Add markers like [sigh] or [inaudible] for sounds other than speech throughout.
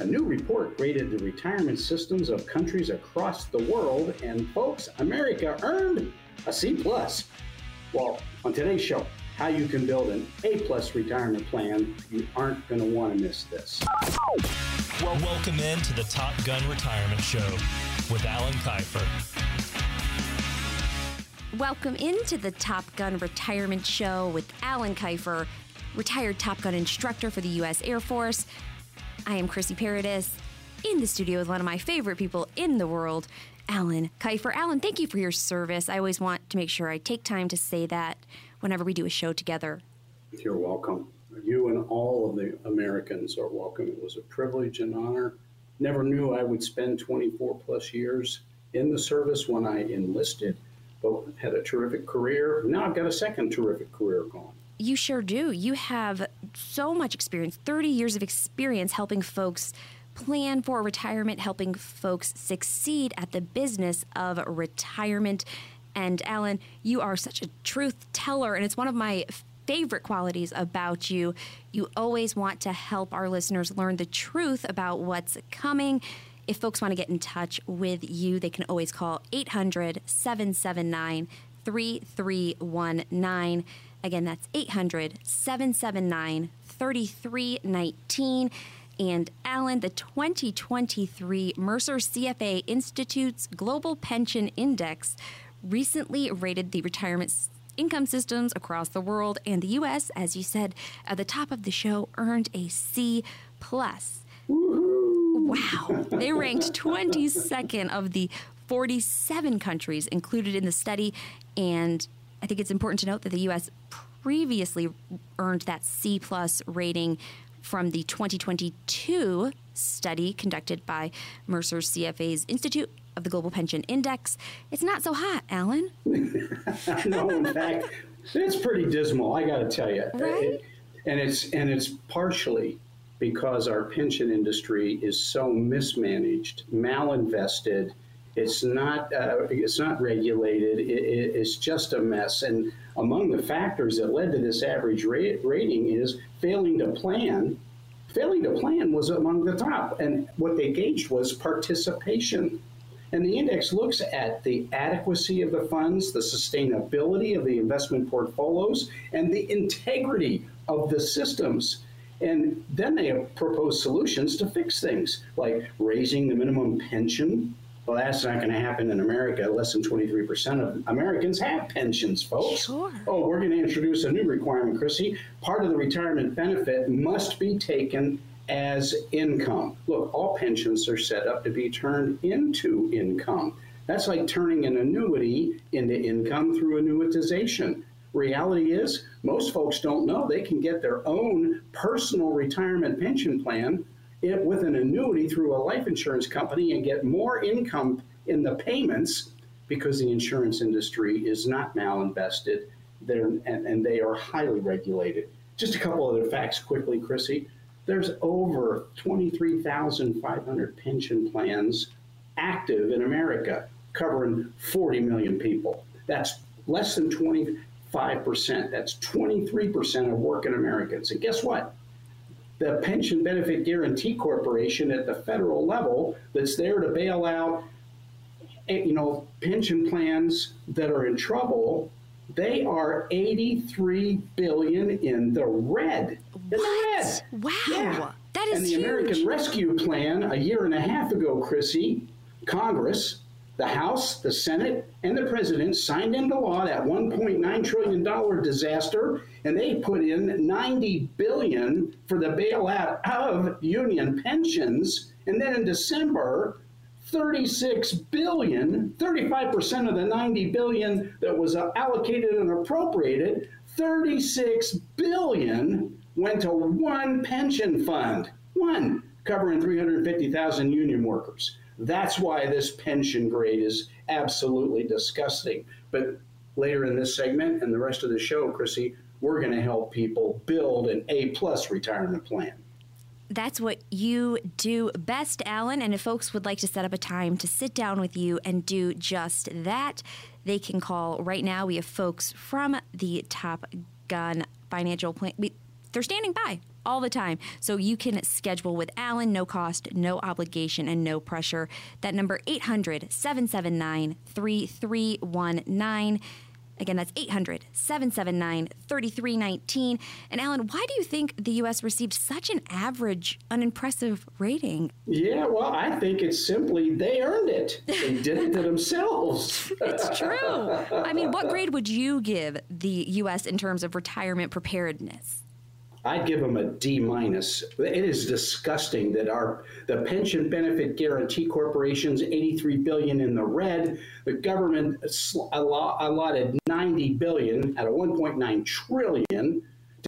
A new report graded the retirement systems of countries across the world, and folks, America earned a C plus. Well, on today's show, how you can build an A plus retirement plan. You aren't going to want to miss this. Well, welcome in to the Top Gun Retirement Show with Alan Kifer. Welcome into the Top Gun Retirement Show with Alan Kifer, retired Top Gun instructor for the U.S. Air Force. I am Chrissy Paradis in the studio with one of my favorite people in the world, Alan Kifer. Alan, thank you for your service. I always want to make sure I take time to say that whenever we do a show together. You're welcome. You and all of the Americans are welcome. It was a privilege and honor. Never knew I would spend 24 plus years in the service when I enlisted, but had a terrific career. Now I've got a second terrific career going. You sure do. You have so much experience 30 years of experience helping folks plan for retirement, helping folks succeed at the business of retirement. And Alan, you are such a truth teller, and it's one of my favorite qualities about you. You always want to help our listeners learn the truth about what's coming. If folks want to get in touch with you, they can always call 800 779 3319. Again, that's 800 779 3319. And Alan, the 2023 Mercer CFA Institute's Global Pension Index recently rated the retirement income systems across the world and the U.S., as you said at the top of the show, earned a C plus. Wow. They ranked 22nd of the 47 countries included in the study. And I think it's important to note that the U.S. previously earned that C plus rating from the 2022 study conducted by Mercer's CFA's Institute of the Global Pension Index. It's not so hot, Alan. [laughs] no, in fact, it's pretty dismal. I got to tell you, right? It, and it's and it's partially because our pension industry is so mismanaged, malinvested. It's not uh, it's not regulated. It, it, it's just a mess. And among the factors that led to this average rating is failing to plan. Failing to plan was among the top, and what they gauged was participation. And the index looks at the adequacy of the funds, the sustainability of the investment portfolios, and the integrity of the systems. And then they propose solutions to fix things like raising the minimum pension. Well, that's not going to happen in America. Less than 23% of Americans have pensions, folks. Sure. Oh, we're going to introduce a new requirement, Chrissy. Part of the retirement benefit must be taken as income. Look, all pensions are set up to be turned into income. That's like turning an annuity into income through annuitization. Reality is, most folks don't know they can get their own personal retirement pension plan with an annuity through a life insurance company and get more income in the payments because the insurance industry is not malinvested and, and they are highly regulated. Just a couple other facts quickly, Chrissy. There's over 23,500 pension plans active in America, covering 40 million people. That's less than 25%. That's 23% of working Americans. And guess what? The Pension Benefit Guaranty Corporation at the federal level that's there to bail out eh, you know pension plans that are in trouble they are 83 billion in the red. In what? the red. Wow. Yeah. That is And the huge. American Rescue Plan a year and a half ago, Chrissy, Congress, the House, the Senate, and the President signed into law that 1.9 trillion dollar disaster, and they put in 90 billion for the bailout of union pensions. And then in December, 36 billion, 35% of the 90 billion that was allocated and appropriated, 36 billion went to one pension fund, one covering 350,000 union workers. That's why this pension grade is absolutely disgusting. But later in this segment and the rest of the show, Chrissy, we're going to help people build an A plus retirement plan. That's what you do best, Alan. And if folks would like to set up a time to sit down with you and do just that, they can call right now. We have folks from the Top Gun Financial Plan. We, they're standing by. All the time. So you can schedule with Alan, no cost, no obligation, and no pressure. That number 800 779 3319. Again, that's 800 779 3319. And Alan, why do you think the U.S. received such an average, unimpressive rating? Yeah, well, I think it's simply they earned it. They did it to themselves. [laughs] it's true. I mean, what grade would you give the U.S. in terms of retirement preparedness? I'd give them a D minus. It is disgusting that our the pension benefit guarantee corporations 83 billion in the red. The government allotted 90 billion out of 1.9 trillion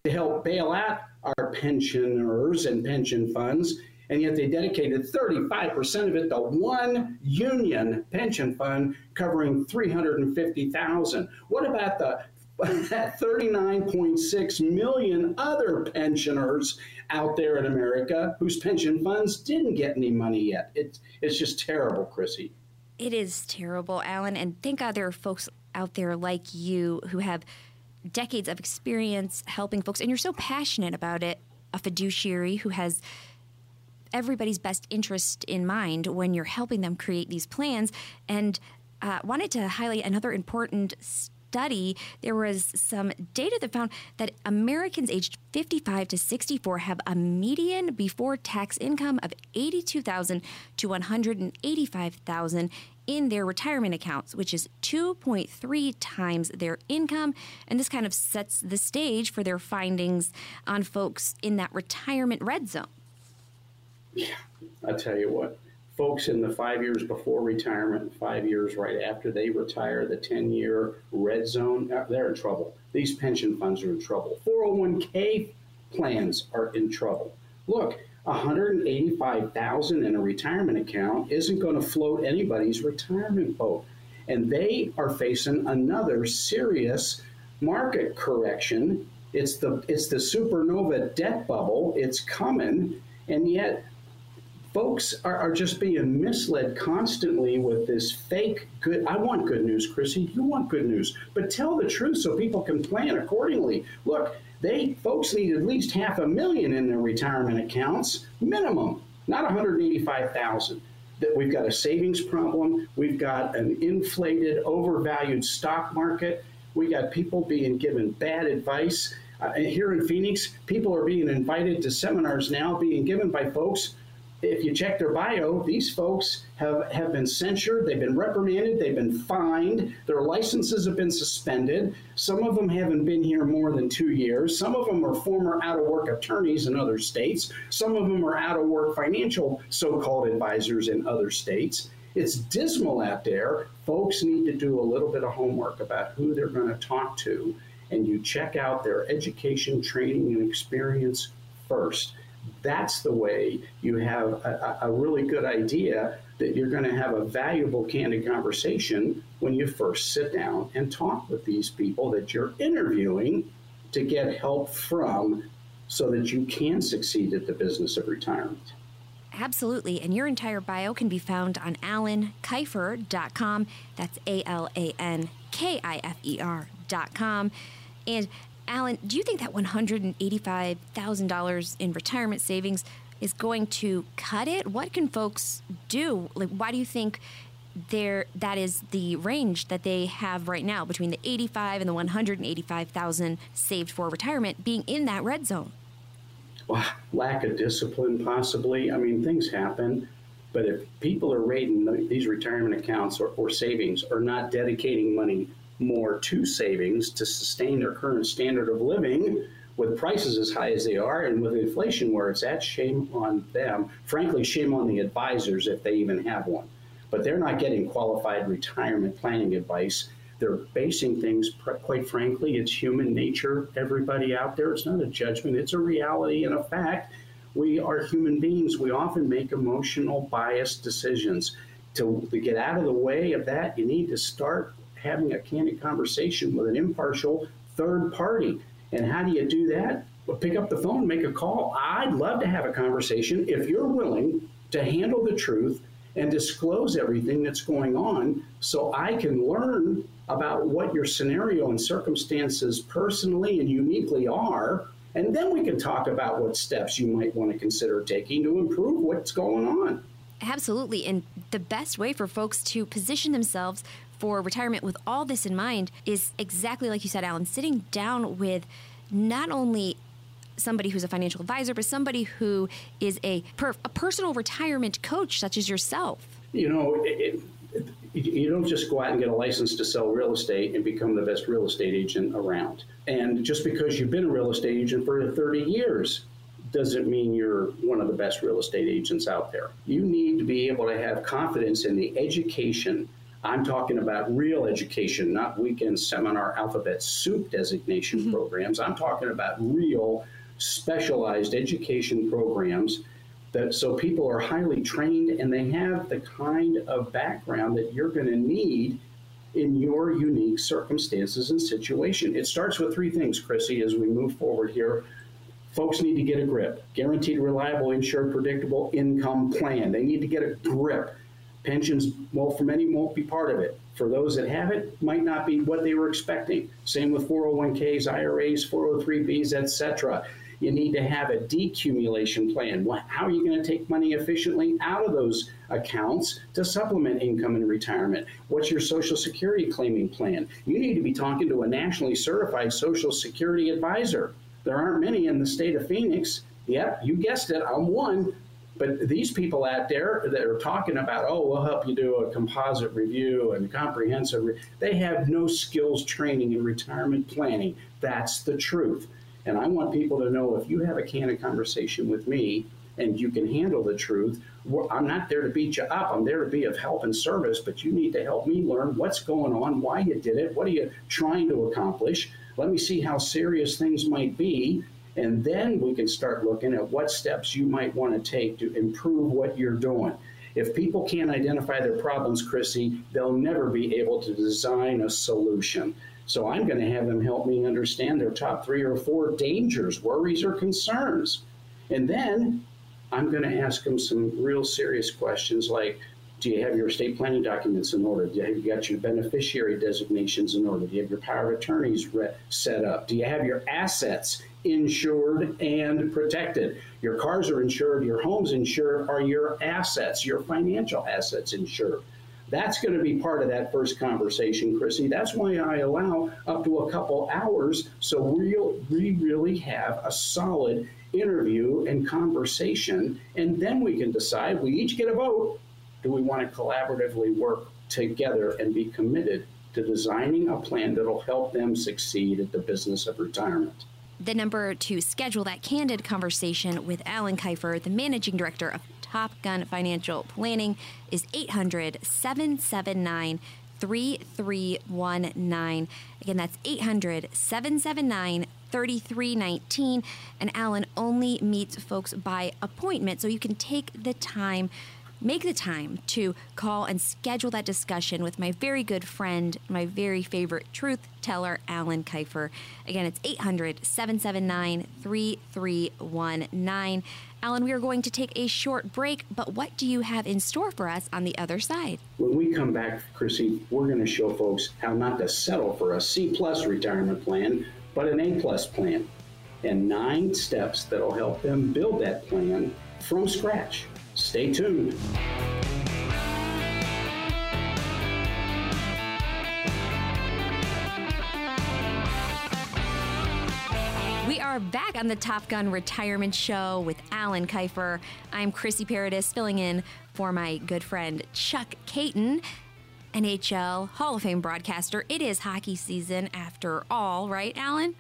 to help bail out our pensioners and pension funds, and yet they dedicated 35% of it to one union pension fund covering 350,000. What about the [laughs] 39.6 million other pensioners out there in America whose pension funds didn't get any money yet. It's, it's just terrible, Chrissy. It is terrible, Alan. And thank God there are folks out there like you who have decades of experience helping folks, and you're so passionate about it. A fiduciary who has everybody's best interest in mind when you're helping them create these plans. And uh, wanted to highlight another important study, there was some data that found that Americans aged 55 to 64 have a median before tax income of 82,000 to 185,000 in their retirement accounts, which is 2.3 times their income. And this kind of sets the stage for their findings on folks in that retirement red zone. Yeah, I tell you what, folks in the five years before retirement, five years right after they retire, the 10 year red zone, uh, they're in trouble. These pension funds are in trouble. 401k plans are in trouble. Look, 185,000 in a retirement account isn't going to float anybody's retirement boat. And they are facing another serious market correction. It's the it's the supernova debt bubble. It's coming, and yet folks are, are just being misled constantly with this fake good. I want good news, Chrissy. You want good news, but tell the truth so people can plan accordingly. Look, they folks need at least half a million in their retirement accounts, minimum, not 185,000. That we've got a savings problem. We've got an inflated, overvalued stock market. We got people being given bad advice. Uh, here in Phoenix, people are being invited to seminars now, being given by folks if you check their bio, these folks have, have been censured, they've been reprimanded, they've been fined, their licenses have been suspended. Some of them haven't been here more than two years. Some of them are former out of work attorneys in other states. Some of them are out of work financial so called advisors in other states. It's dismal out there. Folks need to do a little bit of homework about who they're going to talk to, and you check out their education, training, and experience first that's the way you have a, a really good idea that you're going to have a valuable, candid conversation when you first sit down and talk with these people that you're interviewing to get help from so that you can succeed at the business of retirement. Absolutely. And your entire bio can be found on alankifer.com. That's A L A N K I F E R.com. And Alan, do you think that $185,000 in retirement savings is going to cut it? What can folks do? Like, why do you think there that is the range that they have right now between the 85 and the 185,000 saved for retirement being in that red zone? Well, lack of discipline, possibly. I mean, things happen. But if people are rating these retirement accounts or, or savings or not dedicating money more to savings to sustain their current standard of living with prices as high as they are and with inflation where it's at, shame on them. Frankly, shame on the advisors if they even have one. But they're not getting qualified retirement planning advice. They're basing things, quite frankly, it's human nature. Everybody out there, it's not a judgment, it's a reality and a fact. We are human beings. We often make emotional, biased decisions. To, to get out of the way of that, you need to start having a candid conversation with an impartial third party. And how do you do that? Well, pick up the phone, make a call. I'd love to have a conversation if you're willing to handle the truth and disclose everything that's going on so I can learn about what your scenario and circumstances personally and uniquely are And then we can talk about what steps you might want to consider taking to improve what's going on. Absolutely. And the best way for folks to position themselves for retirement with all this in mind is exactly like you said, Alan, sitting down with not only somebody who's a financial advisor, but somebody who is a, per, a personal retirement coach, such as yourself. You know, it, it, you don't just go out and get a license to sell real estate and become the best real estate agent around. And just because you've been a real estate agent for 30 years doesn't mean you're one of the best real estate agents out there. You need to be able to have confidence in the education. I'm talking about real education, not weekend seminar alphabet soup designation mm-hmm. programs. I'm talking about real specialized education programs that so people are highly trained and they have the kind of background that you're going to need in your unique circumstances and situation. It starts with three things, Chrissy, as we move forward here. Folks need to get a grip. Guaranteed, reliable, insured, predictable income plan. They need to get a grip. Pensions, well, for many, won't be part of it. For those that have it, might not be what they were expecting. Same with 401ks, IRAs, 403bs, etc. You need to have a decumulation plan. How are you going to take money efficiently out of those accounts to supplement income in retirement? What's your Social Security claiming plan? You need to be talking to a nationally certified Social Security advisor. There aren't many in the state of Phoenix. Yep, you guessed it, I'm one. But these people out there that are talking about, oh, we'll help you do a composite review and comprehensive, re-, they have no skills training in retirement planning. That's the truth. And I want people to know if you have a candid conversation with me and you can handle the truth, I'm not there to beat you up. I'm there to be of help and service, but you need to help me learn what's going on, why you did it, what are you trying to accomplish. Let me see how serious things might be. And then we can start looking at what steps you might want to take to improve what you're doing. If people can't identify their problems, Chrissy, they'll never be able to design a solution. So I'm going to have them help me understand their top three or four dangers, worries, or concerns. And then I'm going to ask them some real serious questions like, do you have your estate planning documents in order? Do you have you got your beneficiary designations in order? Do you have your power of attorneys set up? Do you have your assets insured and protected? Your cars are insured, your home's insured. Are your assets, your financial assets insured? That's going to be part of that first conversation, Chrissy. That's why I allow up to a couple hours so we'll, we really have a solid interview and conversation. And then we can decide, we each get a vote. Do we want to collaboratively work together and be committed to designing a plan that'll help them succeed at the business of retirement? The number to schedule that candid conversation with Alan Kifer, the managing director of Top Gun Financial Planning is 800 779 3319. Again, that's 800 779 3319. And Alan only meets folks by appointment, so you can take the time make the time to call and schedule that discussion with my very good friend, my very favorite truth teller, Alan Kifer. Again, it's 800 779 3319. Alan, we are going to take a short break, but what do you have in store for us on the other side? When we come back, Chrissy, we're going to show folks how not to settle for a C plus retirement plan, but an A plus plan, and nine steps that'll help them build that plan from scratch. Stay tuned. We are back on the Top Gun Retirement Show with Alan Kifer. I'm Chrissy Paradis filling in for my good friend Chuck Kaiton, NHL Hall of Fame broadcaster. It is hockey season after all, right, Alan?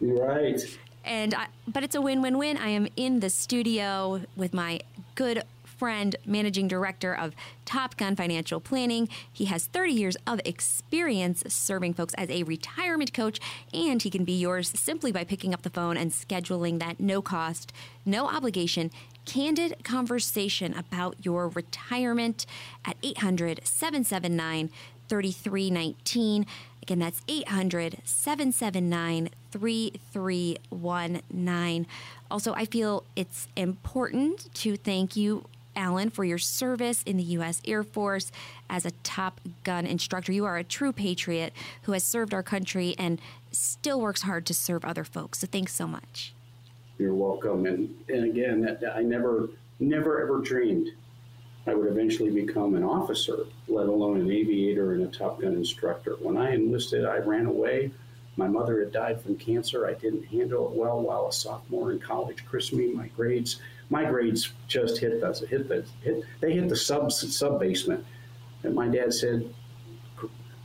Right. And I, but it's a win-win-win. I am in the studio with my good friend, managing director of Top Gun Financial Planning. He has 30 years of experience serving folks as a retirement coach, and he can be yours simply by picking up the phone and scheduling that no cost, no obligation candid conversation about your retirement at 800 779 3319. Again, that's 800 779 3319. Also, I feel it's important to thank you Alan, for your service in the U.S. Air Force as a Top Gun instructor. You are a true patriot who has served our country and still works hard to serve other folks. So thanks so much. You're welcome. And, and again, I never, never ever dreamed I would eventually become an officer, let alone an aviator and a Top Gun instructor. When I enlisted, I ran away. My mother had died from cancer. I didn't handle it well while a sophomore in college. Chris, me, my grades, my grades just hit the hit the hit. They hit the sub sub basement. And my dad said,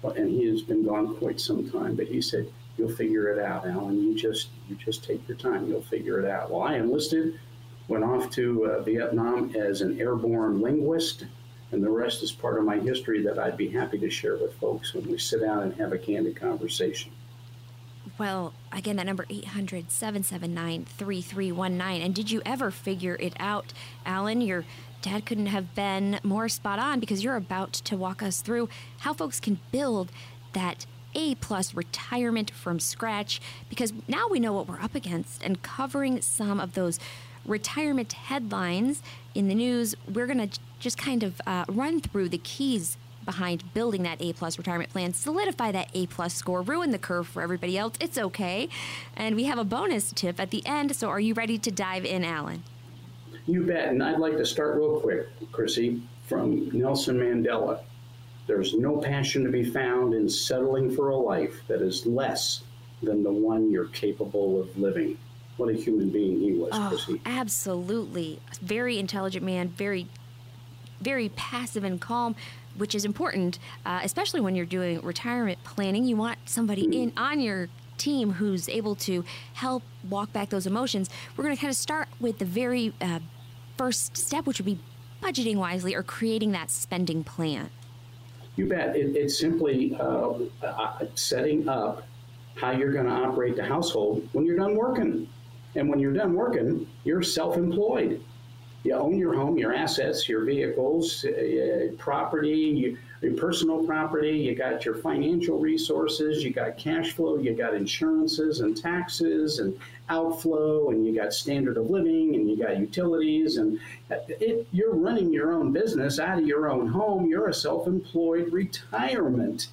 and he has been gone quite some time, but he said, "You'll figure it out, Alan. You just you just take your time. You'll figure it out." Well, I enlisted went off to uh, Vietnam as an airborne linguist, and the rest is part of my history that I'd be happy to share with folks when we sit down and have a candid conversation. Well, again, that number 800 779 3319. And did you ever figure it out, Alan? Your dad couldn't have been more spot on because you're about to walk us through how folks can build that a plus retirement from scratch because now we know what we're up against and covering some of those retirement headlines in the news, we're going to just kind of uh, run through the keys behind building that A plus retirement plan, solidify that A plus score, ruin the curve for everybody else. It's okay. And we have a bonus tip at the end. So are you ready to dive in, Alan? You bet. And I'd like to start real quick, Chrissy, from Nelson Mandela. There's no passion to be found in settling for a life that is less than the one you're capable of living what a human being he was, oh, Chrissy. Absolutely. Very intelligent man, very, very passive and calm, which is important, uh, especially when you're doing retirement planning. You want somebody mm. in on your team who's able to help walk back those emotions. We're going to kind of start with the very uh, first step, which would be budgeting wisely or creating that spending plan. You bet. It, it's simply uh, uh setting up how you're going to operate the household when you're done working. And when you're done working, you're self employed. You own your home, your assets, your vehicles, uh, property, your personal property, you got your financial resources, you got cash flow, you got insurances and taxes and outflow, and you got standard of living, and you got utilities, and it, you're running your own business out of your own home. You're a self employed retirement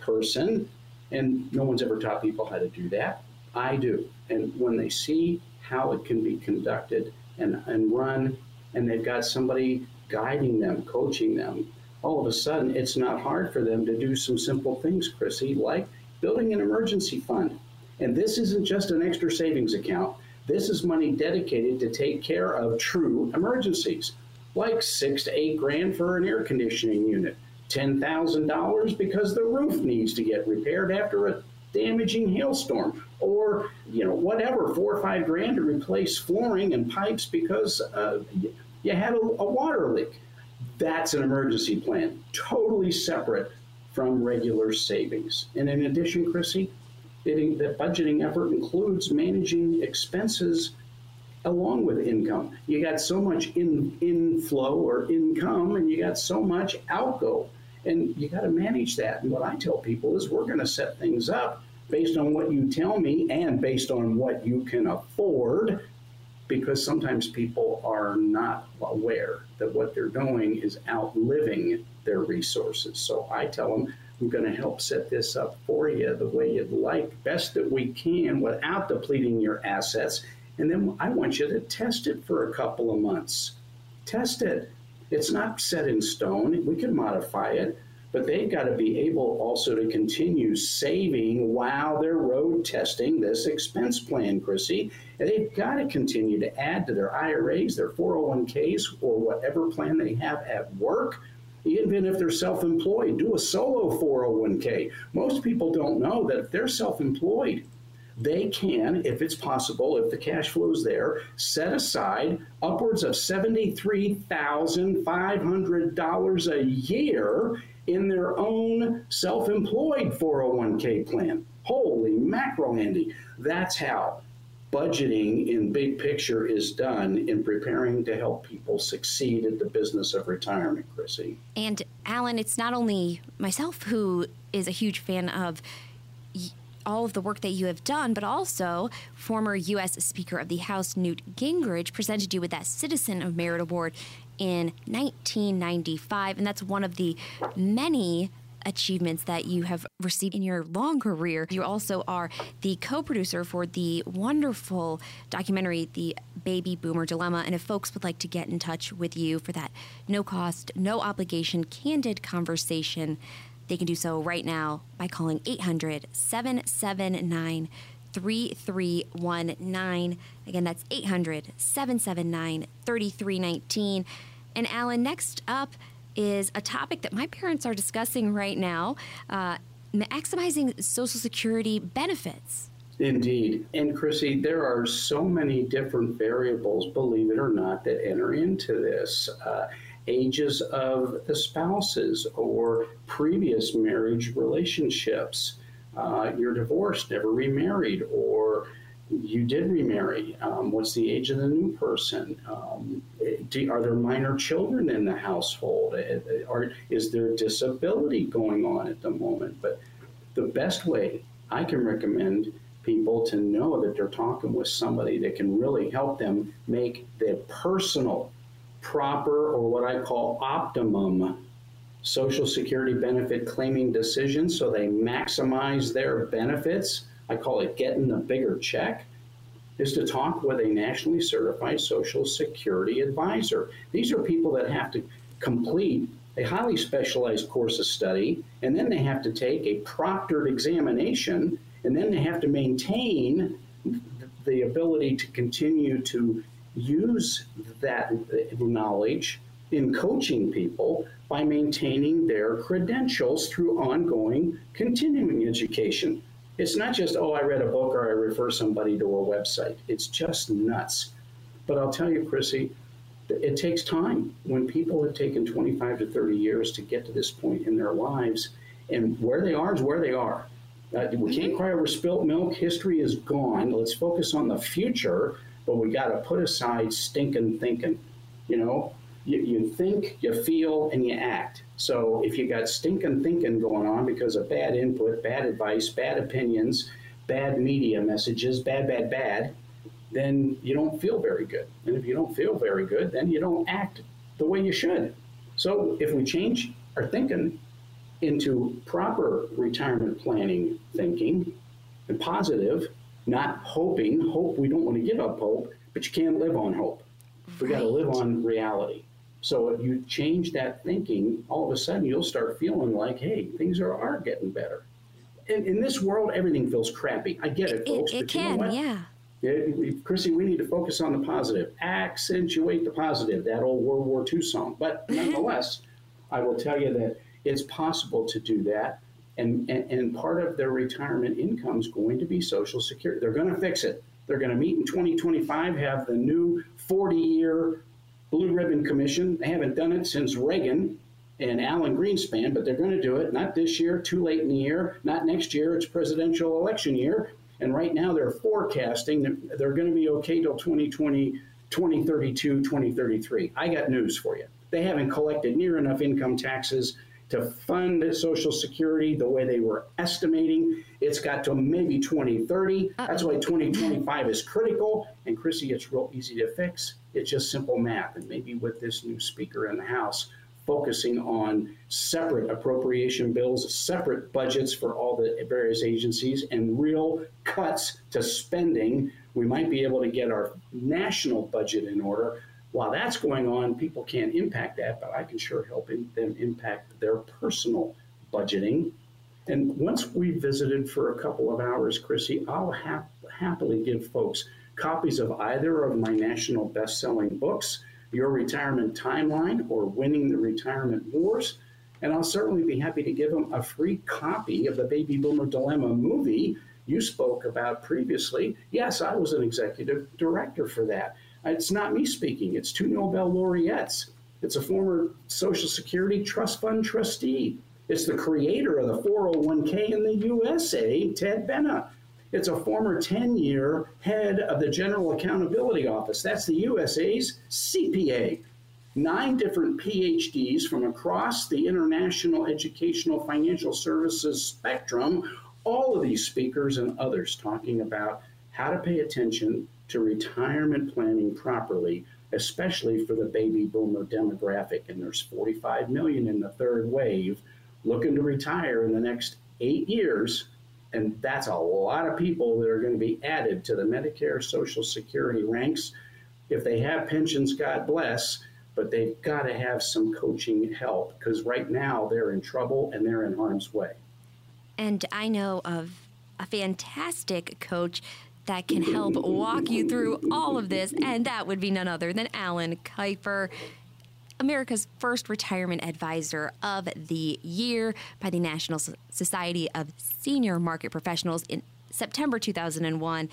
person, and no one's ever taught people how to do that. I do. And when they see how it can be conducted and, and run, and they've got somebody guiding them, coaching them, all of a sudden it's not hard for them to do some simple things, Chrissy, like building an emergency fund. And this isn't just an extra savings account. This is money dedicated to take care of true emergencies, like six to eight grand for an air conditioning unit, $10,000 because the roof needs to get repaired after a damaging hailstorm, or you know whatever, four or five grand to replace flooring and pipes because uh, you had a, a water leak. That's an emergency plan, totally separate from regular savings. And in addition, Chrissy, it, the budgeting effort includes managing expenses along with income. You got so much in inflow or income, and you got so much outgo, and you got to manage that. And what I tell people is, we're going to set things up based on what you tell me and based on what you can afford, because sometimes people are not aware that what they're doing is outliving their resources. So I tell them, I'm going to help set this up for you the way you'd like, best that we can without depleting your assets. And then I want you to test it for a couple of months. Test it. It's not set in stone. We can modify it but they've got to be able also to continue saving while they're road testing this expense plan, Chrissy. And they've got to continue to add to their IRAs, their 401ks, or whatever plan they have at work. Even if they're self employed, do a solo 401k. Most people don't know that if they're self employed, they can, if it's possible, if the cash flow is there, set aside upwards of $73,500 a year in their own self employed 401k plan. Holy mackerel, Andy. That's how budgeting in big picture is done in preparing to help people succeed at the business of retirement, Chrissy. And Alan, it's not only myself who is a huge fan of all of the work that you have done, but also former U.S. Speaker of the House Newt Gingrich presented you with that Citizen of Merit Award in 1995, and that's one of the many achievements that you have received in your long career. You also are the co producer for the wonderful documentary, The Baby Boomer Dilemma. And if folks would like to get in touch with you for that no cost, no obligation, candid conversation, they can do so right now by calling 800 779 3319. Again, that's 800 779 3319. And Alan, next up is a topic that my parents are discussing right now uh, maximizing Social Security benefits. Indeed. And Chrissy, there are so many different variables, believe it or not, that enter into this. Uh, ages of the spouses or previous marriage relationships. Uh, you're divorced, never remarried, or you did remarry. Um, what's the age of the new person? Um, do, are there minor children in the household? Are, uh, is there disability going on at the moment? But the best way I can recommend people to know that they're talking with somebody that can really help them make their personal, proper, or what I call optimum Social Security benefit claiming decisions so they maximize their benefits. I call it getting the bigger check. Is to talk with a nationally certified Social Security advisor. These are people that have to complete a highly specialized course of study, and then they have to take a proctored examination, and then they have to maintain the ability to continue to use that knowledge in coaching people by maintaining their credentials through ongoing continuing education. It's not just, oh, I read a book or I refer somebody to a website. It's just nuts. But I'll tell you, Chrissy, it takes time. When people have taken 25 to 30 years to get to this point in their lives, and where they are is where they are. Uh, we can't cry over spilt milk. History is gone. Let's focus on the future, but we got to put aside stinking thinking. You know, you, you think, you feel, and you act. So if you got stinking thinking going on because of bad input, bad advice, bad opinions, bad media messages, bad, bad, bad, then you don't feel very good. And if you don't feel very good, then you don't act the way you should. So if we change our thinking into proper retirement planning thinking and positive, not hoping, hope we don't want to give up hope, but you can't live on hope. We got to live on reality. So if you change that thinking, all of a sudden you'll start feeling like, hey, things are, are getting better. In, in this world, everything feels crappy. I get it, folks. It, it can, you know yeah. Yeah, Chrissy, we need to focus on the positive. Accentuate the positive, that old World War II song. But [laughs] nonetheless, I will tell you that it's possible to do that. And, and, and part of their retirement income is going to be Social Security. They're going to fix it. They're going to meet in 2025, have the new 40 year Blue Ribbon Commission. They haven't done it since Reagan and Alan Greenspan, but they're going to do it. Not this year, too late in the year. Not next year, it's presidential election year. And right now they're forecasting that they're going to be okay till 2020, 2032, 2033. I got news for you. They haven't collected near enough income taxes to fund Social Security the way they were estimating. It's got to maybe 2030. Uh-oh. That's why 2025 is critical. And Chrissy, it's real easy to fix. It's just simple math. And maybe with this new speaker in the House focusing on separate appropriation bills, separate budgets for all the various agencies, and real cuts to spending, we might be able to get our national budget in order while that's going on, people can't impact that, but I can sure help in, them impact their personal budgeting. And once we've visited for a couple of hours, Chrissy, I'll hap- happily give folks copies of either of my national best-selling books, Your Retirement Timeline or Winning the Retirement Wars. And I'll certainly be happy to give them a free copy of the Baby Boomer Dilemma movie you spoke about previously. Yes, I was an executive director for that. It's not me speaking, it's two Nobel laureates. It's a former Social Security Trust Fund trustee. It's the creator of the 401k in the USA, Ted Benna. It's a former 10 year head of the General Accountability Office. That's the USA's CPA. Nine different PhDs from across the international educational financial services spectrum. All of these speakers and others talking about how to pay attention to retirement planning properly, especially for the baby boomer demographic. And there's 45 million in the third wave looking to retire in the next eight years, and that's a lot of people that are going to be added to the Medicare Social Security ranks. If they have pensions, God bless, but they've got to have some coaching help because right now they're in trouble and they're in harm's way. And I know of a fantastic coach that can help walk you through all of this, and that would be none other than Alan Kifer. America's first retirement advisor of the year by the National Society of Senior Market Professionals in September 2001.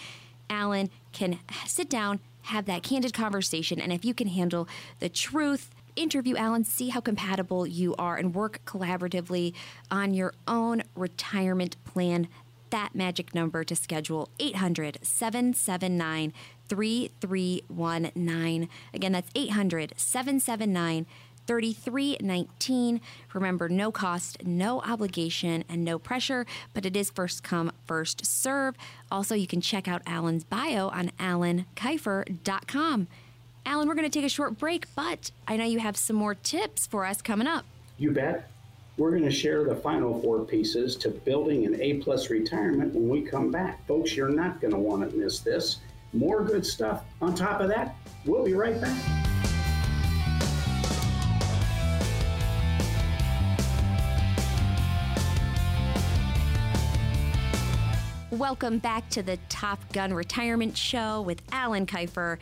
Alan can sit down, have that candid conversation, and if you can handle the truth, interview Alan, see how compatible you are, and work collaboratively on your own retirement plan. That magic number to schedule 800 779 3319. Again, that's 800 779 3319. Remember, no cost, no obligation, and no pressure, but it is first come, first serve. Also, you can check out Alan's bio on alankifer.com. Alan, we're going to take a short break, but I know you have some more tips for us coming up. You bet. We're going to share the final four pieces to building an A plus retirement when we come back. Folks, you're not going to want to miss this. More good stuff on top of that. We'll be right back. Welcome back to the Top Gun Retirement Show with Alan Kifer.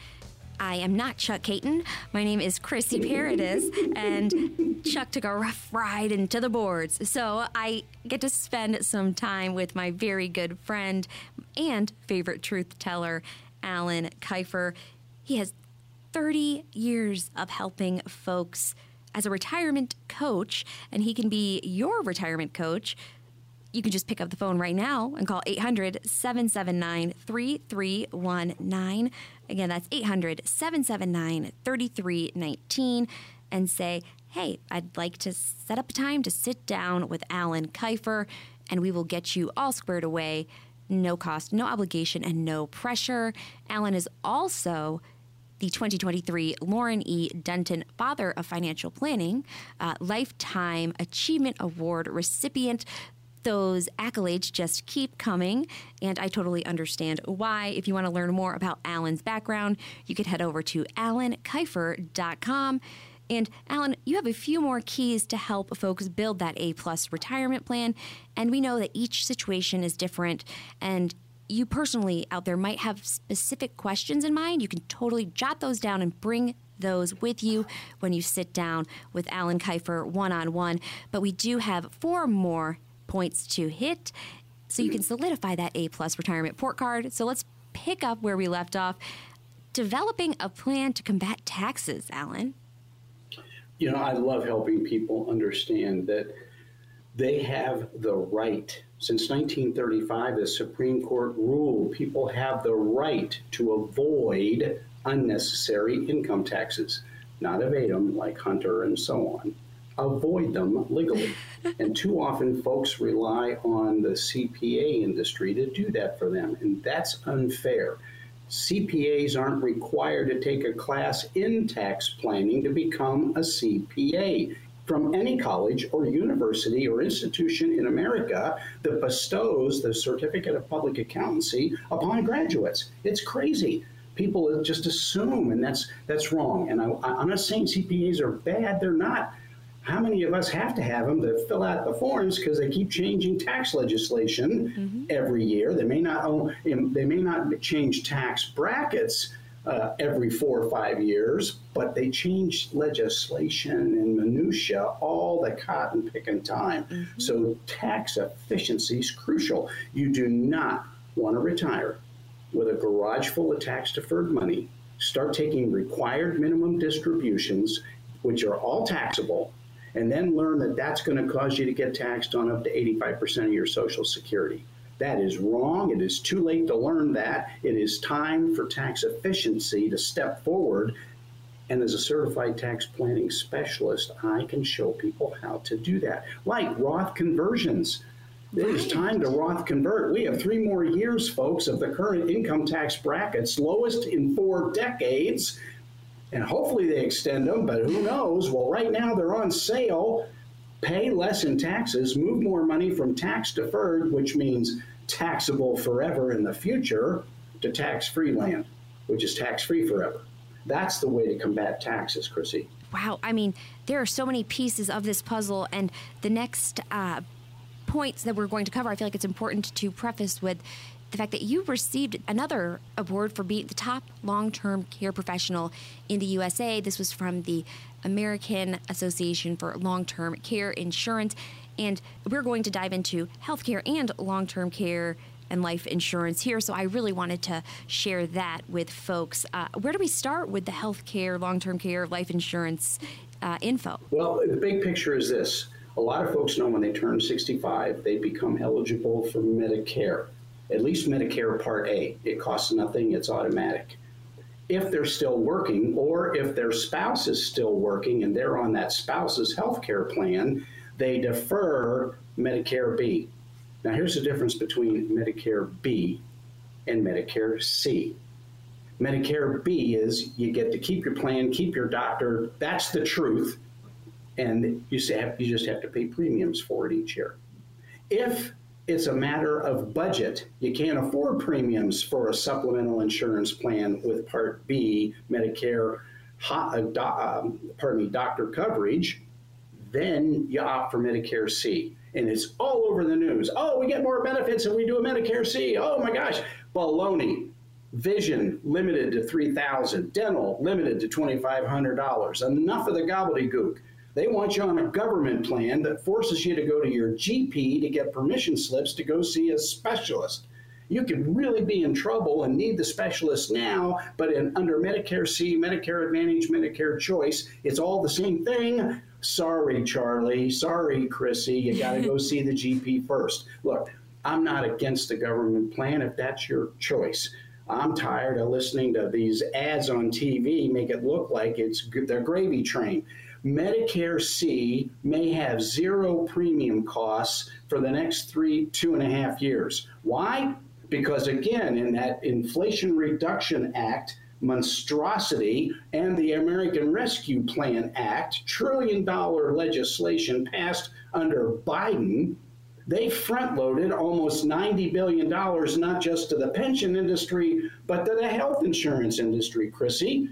I am not Chuck Kaiton. My name is Chrissy Paradis, and Chuck took a rough ride into the boards. So I get to spend some time with my very good friend and favorite truth teller, Alan Kifer. He has 30 years of helping folks as a retirement coach, and he can be your retirement coach. You can just pick up the phone right now and call 800 779 3319. Again, that's 800 779 3319 and say, Hey, I'd like to set up a time to sit down with Alan Kifer, and we will get you all squared away no cost, no obligation, and no pressure. Alan is also the 2023 Loren E. Dunton Father of Financial Planning uh, Lifetime Achievement Award recipient. Those accolades just keep coming, and I totally understand why. If you want to learn more about Alan's background, you could head over to alankifer.com. And Alan, you have a few more keys to help folks build that A plus retirement plan. And we know that each situation is different. And you personally out there might have specific questions in mind. You can totally jot those down and bring those with you when you sit down with Alan Kifer one on one. But we do have four more points to hit so you can mm-hmm. solidify that A plus retirement port card. So let's pick up where we left off. Developing a plan to combat taxes, Alan you know, I love helping people understand that they have the right. Since 1935, the Supreme Court ruled people have the right to avoid unnecessary income taxes, not evade them like Hunter and so on. Avoid them legally. [laughs] and too often, folks rely on the CPA industry to do that for them, and that's unfair. CPAs aren't required to take a class in tax planning to become a CPA from any college or university or institution in America that bestows the certificate of public accountancy upon graduates. It's crazy. People just assume, and that's that's wrong. And I, I'm not saying CPAs are bad; they're not how many of us have to have them to fill out the forms because they keep changing tax legislation mm-hmm. every year? They may not own, they may not change tax brackets uh, every four or five years, but they change legislation and minutia all the cotton picking time. Mm-hmm. So tax efficiency is crucial. You do not want to retire with a garage full of tax deferred money. Start taking required minimum distributions, which are all taxable and then learn that that's going to cause you to get taxed on up to 85% of your Social Security. That is wrong. It is too late to learn that. It is time for tax efficiency to step forward. And as a certified tax planning specialist, I can show people how to do that. Like Roth conversions. It is time to Roth convert. We have three more years, folks, of the current income tax brackets, lowest in four decades and hopefully they extend them, but who knows? Well, right now they're on sale. pay less in taxes, move more money from tax deferred, which means taxable forever in the future, to tax free land, which is tax free forever. That's the way to combat taxes, Chrissy. Wow. I mean, there are so many pieces of this puzzle, and the next uh, points that we're going to cover, I feel like it's important to preface with the fact that you received another award for being the top long term care professional in the USA. This was from the American Association for Long Term Care Insurance. And we're going to dive into healthcare and long term care and life insurance here. So I really wanted to share that with folks. Uh, where do we start with the healthcare, long term care, life insurance uh, info? Well, the big picture is this. A lot of folks know when they turn 65, they become eligible for Medicare, at least Medicare Part A. It costs nothing, it's automatic. If they're still working, or if their spouse is still working and they're on that spouse's health care plan, they defer Medicare B. Now, here's the difference between Medicare B and Medicare C. Medicare B is you get to keep your plan, keep your doctor. That's the truth. And you, just have to pay premiums for it each year. If it's a matter of budget, you can't afford premiums for a supplemental insurance plan with Part B, Medicare, uh, um, pardon me, doctor coverage, then you opt for Medicare C and it's all over the news. Oh, we get more benefits if we do a Medicare C. Oh my gosh, baloney. Vision limited to 3000 dental limited to $2,500. Enough of the gobbledygook. They want you on a government plan that forces you to go to your GP to get permission slips to go see a specialist. You could really be in trouble and need the specialist now, but in, under Medicare C, Medicare Advantage, Medicare Choice, it's all the same thing Sorry, Charlie. Sorry, Chrissy. You got to go see the GP first. Look, I'm not against the government plan if that's your choice. I'm tired of listening to these ads on TV make it look like it's their gravy train. Medicare C may have zero premium costs for the next three, two and a half years. Why? Because again, in that Inflation Reduction Act, monstrosity and the American Rescue Plan Act, trillion dollar legislation passed under Biden, they front loaded almost $90 billion, not just to the pension industry, but to the health insurance industry, Chrissy.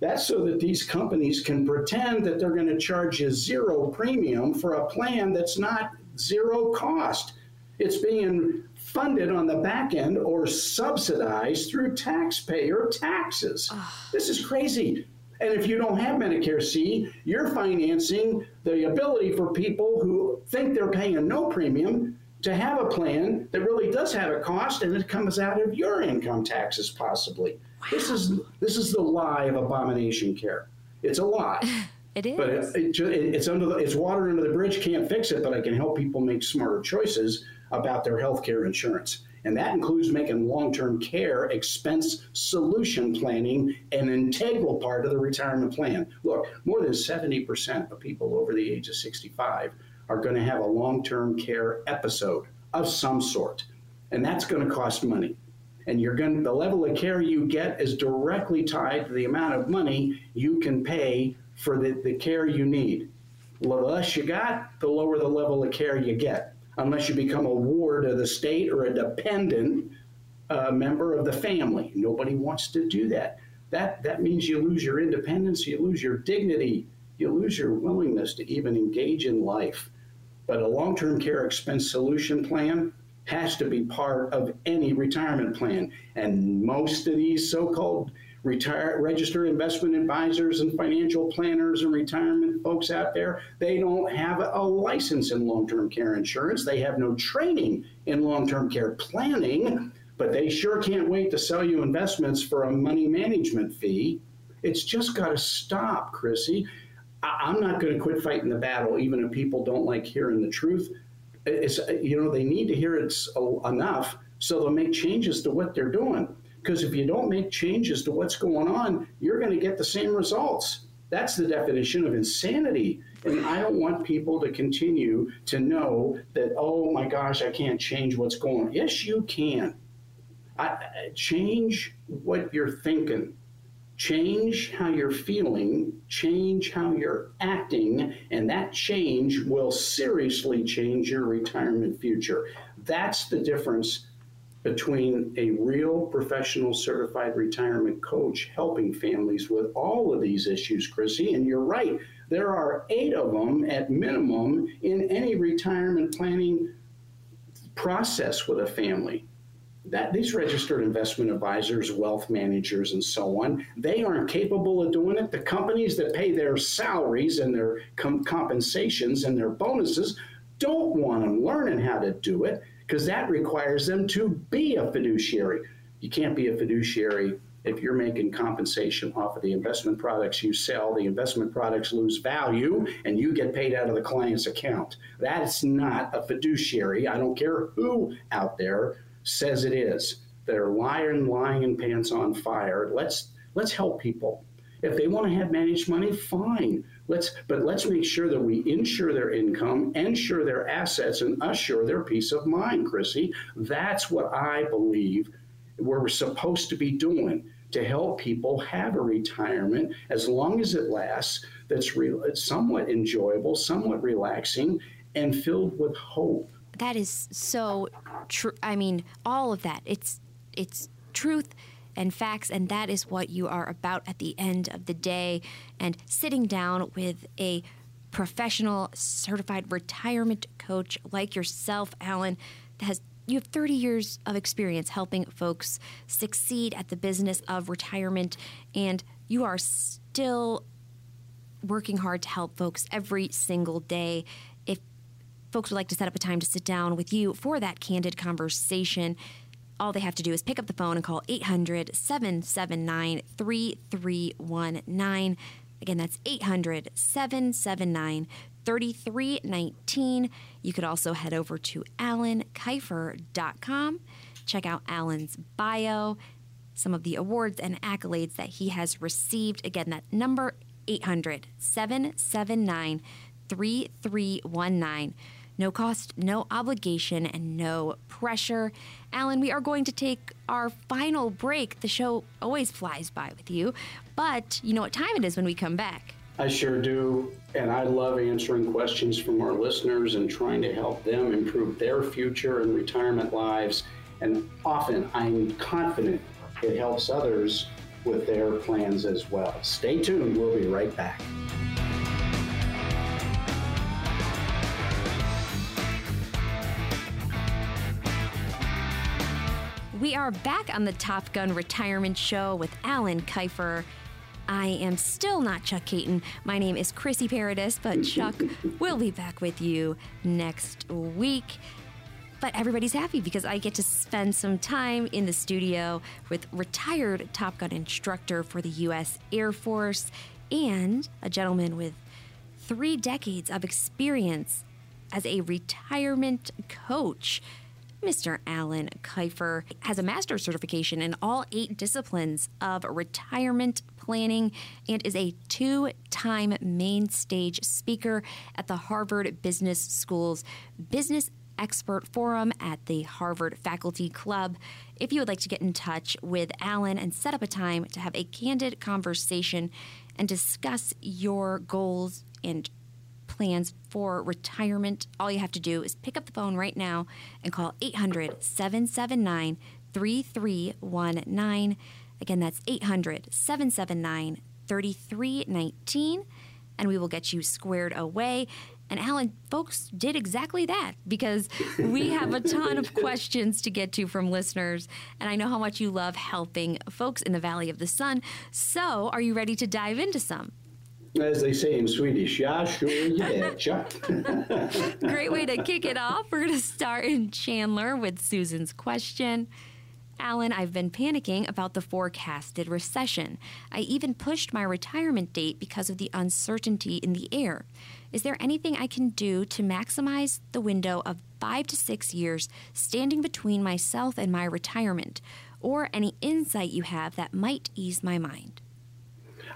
That's so that these companies can pretend that they're going to charge you zero premium for a plan that's not zero cost. It's being funded on the back end or subsidized through taxpayer taxes. This is crazy. And if you don't have Medicare C, you're financing the ability for people who think they're paying a no premium to have a plan that really does have a cost and it comes out of your income taxes possibly. Wow. This is this is the lie of abomination care. It's a lie. [laughs] It is. But it, it, it's under the, it's water under the bridge. Can't fix it, but I can help people make smarter choices about their health care insurance. And that includes making long term care expense solution planning an integral part of the retirement plan. Look, more than 70% of people over the age of 65 are going to have a long term care episode of some sort. And that's going to cost money. And you're going to, the level of care you get is directly tied to the amount of money you can pay for the, the care you need. The less you got, the lower the level of care you get unless you become a ward of the state or a dependent uh, member of the family. Nobody wants to do that. That, that means you lose your independence, you lose your dignity, you lose your willingness to even engage in life. But a long term care expense solution plan has to be part of any retirement plan. And most of these so called retire, registered investment advisors and financial planners and retirement folks out there, they don't have a license in long term care insurance. They have no training in long term care planning, but they sure can't wait to sell you investments for a money management fee. It's just got to stop, Chrissy. I'm not going to quit fighting the battle, even if people don't like hearing the truth. It's, you know, they need to hear it uh, enough so they'll make changes to what they're doing. Because if you don't make changes to what's going on, you're going to get the same results. That's the definition of insanity. And I don't want people to continue to know that, oh my gosh, I can't change what's going on. Yes, you can. I, change what you're thinking. Change how you're feeling, change how you're acting, and that change will seriously change your retirement future. That's the difference between a real professional certified retirement coach helping families with all of these issues, Chrissy. And you're right, there are eight of them at minimum in any retirement planning process with a family that these registered investment advisors, wealth managers, and so on, they aren't capable of doing it. The companies that pay their salaries and their com- compensations and their bonuses don't want them learning how to do it because that requires them to be a fiduciary. You can't be a fiduciary if you're making compensation off of the investment products you sell, the investment products lose value and you get paid out of the client's account. That's not a fiduciary. I don't care who out there says it is. They're lying, lying in pants on fire. Let's let's help people. If they want to have managed money, fine. Let's but let's make sure that we insure their income, insure their assets, and assure their peace of mind, Chrissy. That's what I believe we're supposed to be doing to help people have a retirement as long as it lasts that's re- somewhat enjoyable, somewhat relaxing, and filled with hope that is so true. I mean, all of that. It's it's truth and facts, and that is what you are about at the end of the day. And sitting down with a professional, certified retirement coach like yourself, Alan, has you have 30 years of experience helping folks succeed at the business of retirement, and you are still working hard to help folks every single day folks would like to set up a time to sit down with you for that candid conversation, all they have to do is pick up the phone and call 800 779 3319. Again, that's 800 779 3319. You could also head over to alankifer.com. Check out Alan's bio, some of the awards and accolades that he has received. Again, that number 800 779 3319. No cost, no obligation, and no pressure. Alan, we are going to take our final break. The show always flies by with you, but you know what time it is when we come back. I sure do. And I love answering questions from our listeners and trying to help them improve their future and retirement lives. And often I'm confident it helps others with their plans as well. Stay tuned. We'll be right back. We are back on the Top Gun Retirement Show with Alan Kifer. I am still not Chuck Kaiton. My name is Chrissy Paradis, but Chuck will be back with you next week. But everybody's happy because I get to spend some time in the studio with retired Top Gun instructor for the U.S. Air Force and a gentleman with three decades of experience as a retirement coach. Mr. Alan Kifer has a master's certification in all eight disciplines of retirement planning and is a two time main stage speaker at the Harvard Business School's Business Expert Forum at the Harvard Faculty Club. If you would like to get in touch with Alan and set up a time to have a candid conversation and discuss your goals and plans for retirement, all you have to do is pick up the phone right now and call 800 779 3319. Again, that's 800 779 3319, and we will get you squared away. And Alan, folks did exactly that because we have a ton of [laughs] questions to get to from listeners. And I know how much you love helping folks in the Valley of the Sun. So, are you ready to dive into some? As they say in Swedish, ja, sure, yeah, [laughs] Chuck. [laughs] Great way to kick it off. We're going to start in Chandler with Susan's question. Alan, I've been panicking about the forecasted recession. I even pushed my retirement date because of the uncertainty in the air. Is there anything I can do to maximize the window of five to six years standing between myself and my retirement? Or any insight you have that might ease my mind?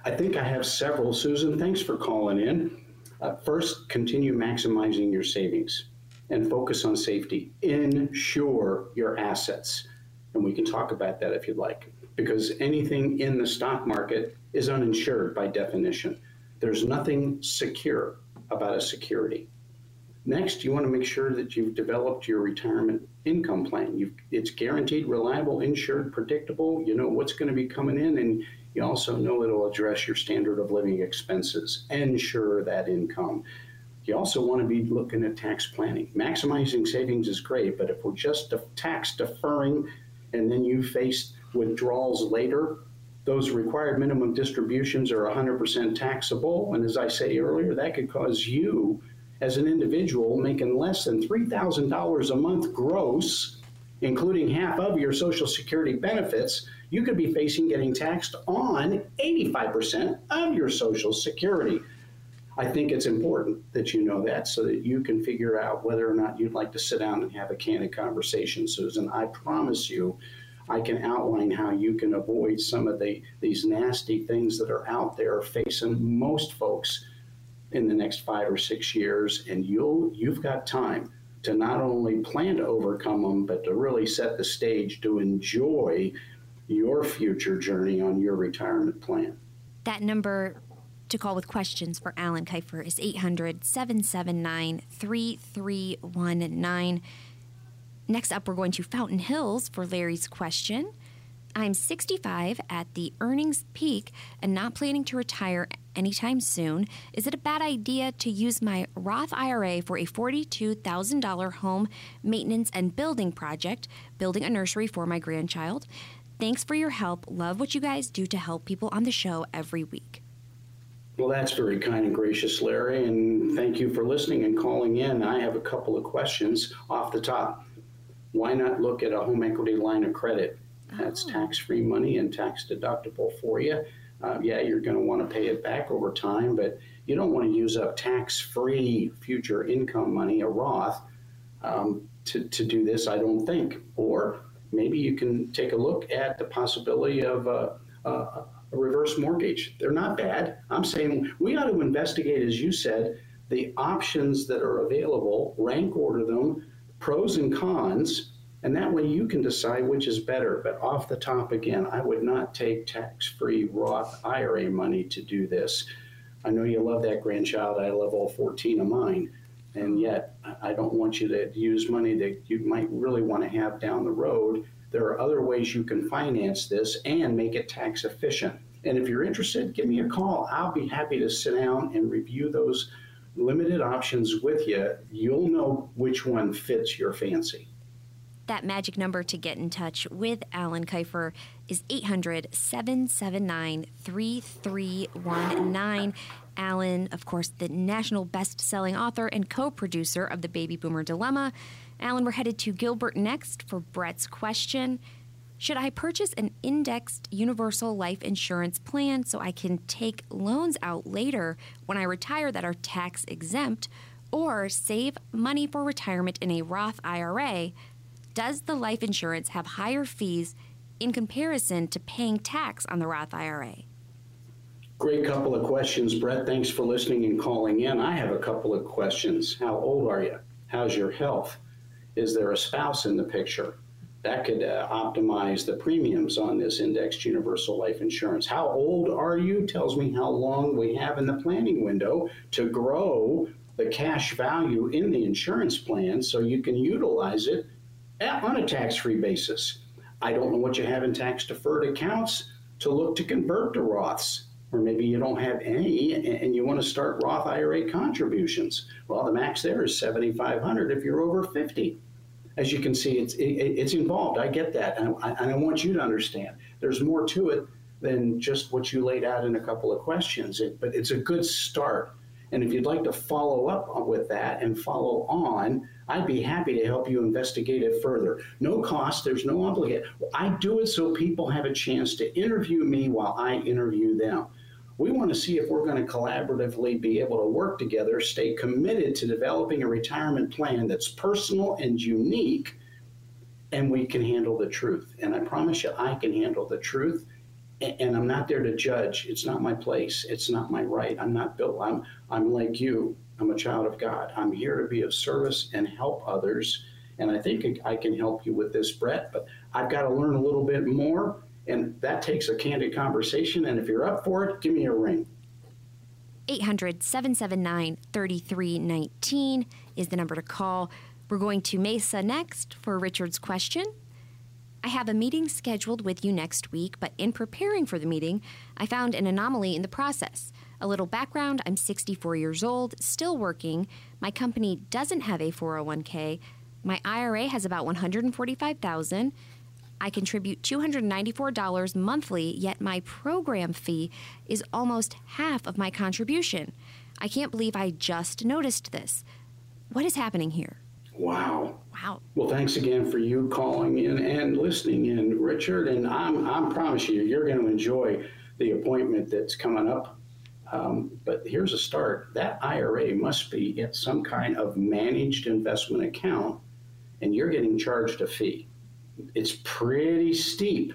I think I have several. Susan, thanks for calling in. Uh, first, continue maximizing your savings and focus on safety. Insure your assets. And we can talk about that if you'd like. because anything in the stock market is uninsured by definition. There's nothing secure about a security. Next, you want to make sure that you've developed your retirement income plan. You've, it's guaranteed, reliable, insured, predictable. You know what's going to be coming in, and you also know it'll address your standard of living expenses. Ensure that income. You also want to be looking at tax planning. Maximizing savings is great, but if we're just tax deferring and then you face withdrawals later, those required minimum distributions are 100% taxable. And as I say earlier, that could cause you, as an individual making less than $3,000 a month gross, including half of your Social Security benefits, you could be facing getting taxed on 85% of your Social Security. I think it's important that you know that so that you can figure out whether or not you'd like to sit down and have a candid conversation, Susan. I promise you, I can outline how you can avoid some of the these nasty things that are out there facing most folks in the next five or six years, and you'll you've got time to not only plan to overcome them, but to really set the stage to enjoy your future journey on your retirement plan. That number to call with questions for Alan Kifer is 800 779 3319. Next up, we're going to Fountain Hills for Larry's question. I'm 65 at the earnings peak and not planning to retire anytime soon. Is it a bad idea to use my Roth IRA for a $42,000 home maintenance and building project, building a nursery for my grandchild? Thanks for your help. Love what you guys do to help people on the show every week. Well, that's very kind and gracious, Larry, and thank you for listening and calling in. I have a couple of questions off the top. Why not look at a home equity line of credit? That's oh. tax free money and tax deductible for you. Uh, yeah, you're going to want to pay it back over time, but you don't want to use up tax free future income money, a Roth, um, to, to do this, I don't think. Or maybe you can take a look at the possibility of uh, uh, a reverse mortgage. They're not bad. I'm saying we ought to investigate, as you said, the options that are available, rank order them, pros and cons, and that way you can decide which is better. But off the top again, I would not take tax free Roth IRA money to do this. I know you love that grandchild. I love all 14 of mine. And yet, I don't want you to use money that you might really want to have down the road there are other ways you can finance this and make it tax efficient. And if you're interested, give me a call. I'll be happy to sit down and review those limited options with you. You'll know which one fits your fancy. That magic number to get in touch with Alan Kifer is 800 779 3319. Alan, of course, the national best selling author and co producer of The Baby Boomer Dilemma. Alan, we're headed to Gilbert next for Brett's question. Should I purchase an indexed universal life insurance plan so I can take loans out later when I retire that are tax exempt, or save money for retirement in a Roth IRA? Does the life insurance have higher fees in comparison to paying tax on the Roth IRA? Great couple of questions, Brett. Thanks for listening and calling in. I have a couple of questions. How old are you? How's your health? Is there a spouse in the picture? That could uh, optimize the premiums on this indexed universal life insurance. How old are you tells me how long we have in the planning window to grow the cash value in the insurance plan so you can utilize it on a tax free basis. I don't know what you have in tax deferred accounts to look to convert to Roths or maybe you don't have any and you want to start Roth IRA contributions. Well, the max there is 7,500 if you're over 50. As you can see, it's it, it's involved. I get that, and I, I want you to understand. There's more to it than just what you laid out in a couple of questions. It, but it's a good start. And if you'd like to follow up with that and follow on, I'd be happy to help you investigate it further. No cost, there's no obligation. I do it so people have a chance to interview me while I interview them. We want to see if we're going to collaboratively be able to work together, stay committed to developing a retirement plan that's personal and unique, and we can handle the truth. And I promise you, I can handle the truth. And I'm not there to judge. It's not my place. It's not my right. I'm not built. I'm I'm like you. I'm a child of God. I'm here to be of service and help others. And I think I can help you with this, Brett. But I've got to learn a little bit more And that takes a candid conversation. And if you're up for it, give me a ring. 800 779 3319 is the number to call. We're going to Mesa next for Richard's question. I have a meeting scheduled with you next week, but in preparing for the meeting, I found an anomaly in the process. A little background I'm 64 years old, still working. My company doesn't have a 401k. My IRA has about 145,000. I contribute $294 monthly, yet my program fee is almost half of my contribution. I can't believe I just noticed this. What is happening here? Wow. Wow. Well, thanks again for you calling in and listening in, Richard. And I'm, I'm promise you, you're going to enjoy the appointment that's coming up. Um, but here's a start. That IRA must be at some kind of managed investment account, and you're getting charged a fee it's pretty steep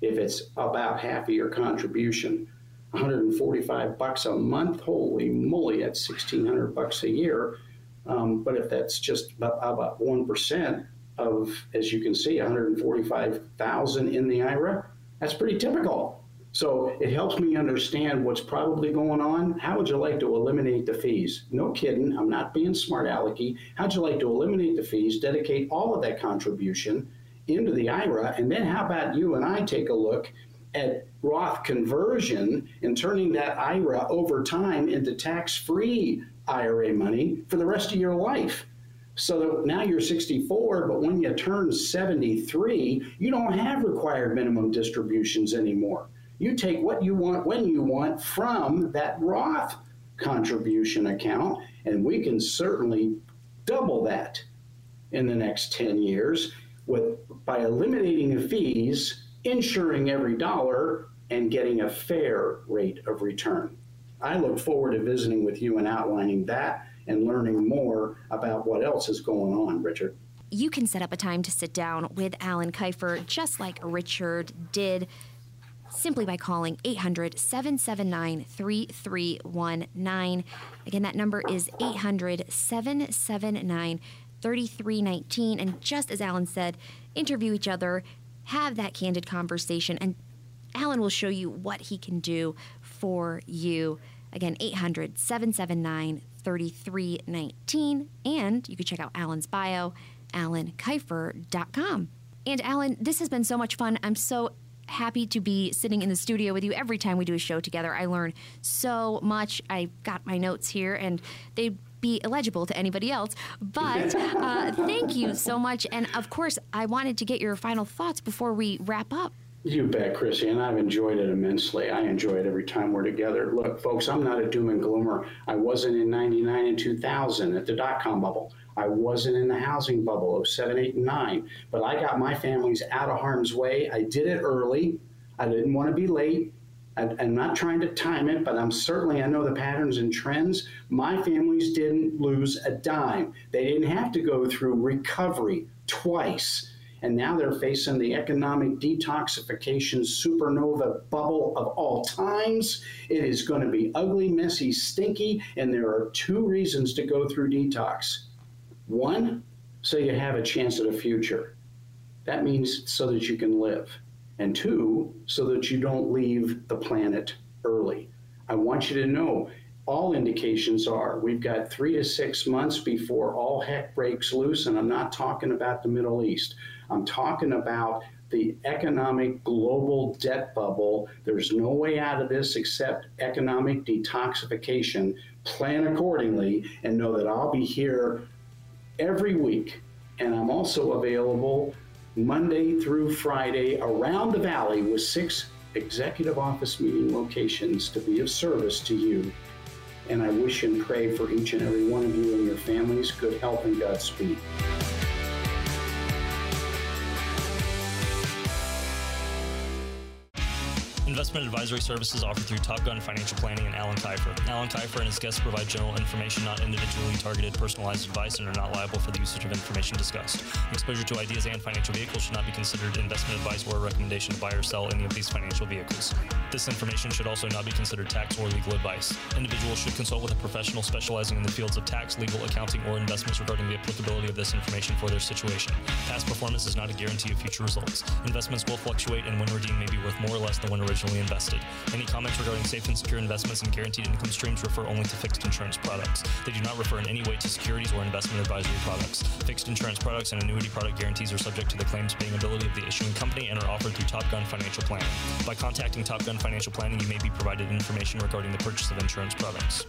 if it's about half of your contribution. 145 bucks a month, holy moly, that's 1600 bucks a year. Um, but if that's just about, about 1% of, as you can see, 145,000 in the IRA, that's pretty typical. So it helps me understand what's probably going on. How would you like to eliminate the fees? No kidding, I'm not being smart alecky. How'd you like to eliminate the fees, dedicate all of that contribution into the IRA. And then how about you and I take a look at Roth conversion and turning that IRA over time into tax free IRA money for the rest of your life. So now you're 64, but when you turn 73, you don't have required minimum distributions anymore. You take what you want when you want from that Roth contribution account, and we can certainly double that in the next 10 years with by eliminating the fees, insuring every dollar, and getting a fair rate of return. I look forward to visiting with you and outlining that and learning more about what else is going on, Richard. You can set up a time to sit down with Alan Kifer, just like Richard did, simply by calling 800 779 3319. Again, that number is 800 779 3319. And just as Alan said, interview each other, have that candid conversation, and Alan will show you what he can do for you. Again, 800 779 3319. And you can check out Alan's bio, alankifer.com. And Alan, this has been so much fun. I'm so happy to be sitting in the studio with you every time we do a show together. I learn so much. I got my notes here, and they be illegible to anybody else. But uh, thank you so much. And of course, I wanted to get your final thoughts before we wrap up. You bet, Chrissy, and I've enjoyed it immensely. I enjoy it every time we're together. Look, folks, I'm not a doom and gloomer. I wasn't in 99 and 2000 at the dot com bubble. I wasn't in the housing bubble of 7, 8, and 9. But I got my families out of harm's way. I did it early. I didn't want to be late. I'm not trying to time it, but I'm certainly, I know the patterns and trends. My families didn't lose a dime. They didn't have to go through recovery twice. And now they're facing the economic detoxification supernova bubble of all times. It is going to be ugly, messy, stinky, and there are two reasons to go through detox. One, so you have a chance at a future. That means so that you can live and two, so that you don't leave the planet early. I want you to know all indications are we've got three to six months before all heck breaks loose, and I'm not talking about the Middle East. I'm talking about the economic global debt bubble. There's no way out of this except economic detoxification. Plan accordingly and know that I'll be here every week. And I'm also available Monday through Friday around the valley with six executive office meeting locations to be of service to you. And I wish and pray for each and every one of you and your families good health and Godspeed. Investment advisory services offered through Top Gun Financial Planning and Alan Kifer. Alan Kifer and his guests provide general information, not individually targeted personalized advice, and are not liable for the usage of information discussed. Exposure to ideas and financial vehicles should not be considered investment advice or a recommendation to buy or sell any of these financial vehicles. This information should also not be considered tax or legal advice. Individuals should consult with a professional specializing in the fields of tax, legal, accounting, or investments regarding the applicability of this information for their situation. Past performance is not a guarantee of future results. Investments will fluctuate, and when redeemed may be worth more or less than when originally invested. Any comments regarding safe and secure investments and guaranteed income streams refer only to fixed insurance products. They do not refer in any way to securities or investment advisory products. Fixed insurance products and annuity product guarantees are subject to the claims paying ability of the issuing company and are offered through Top Gun Financial Planning. By contacting Top Gun Financial Planning, you may be provided information regarding the purchase of insurance products.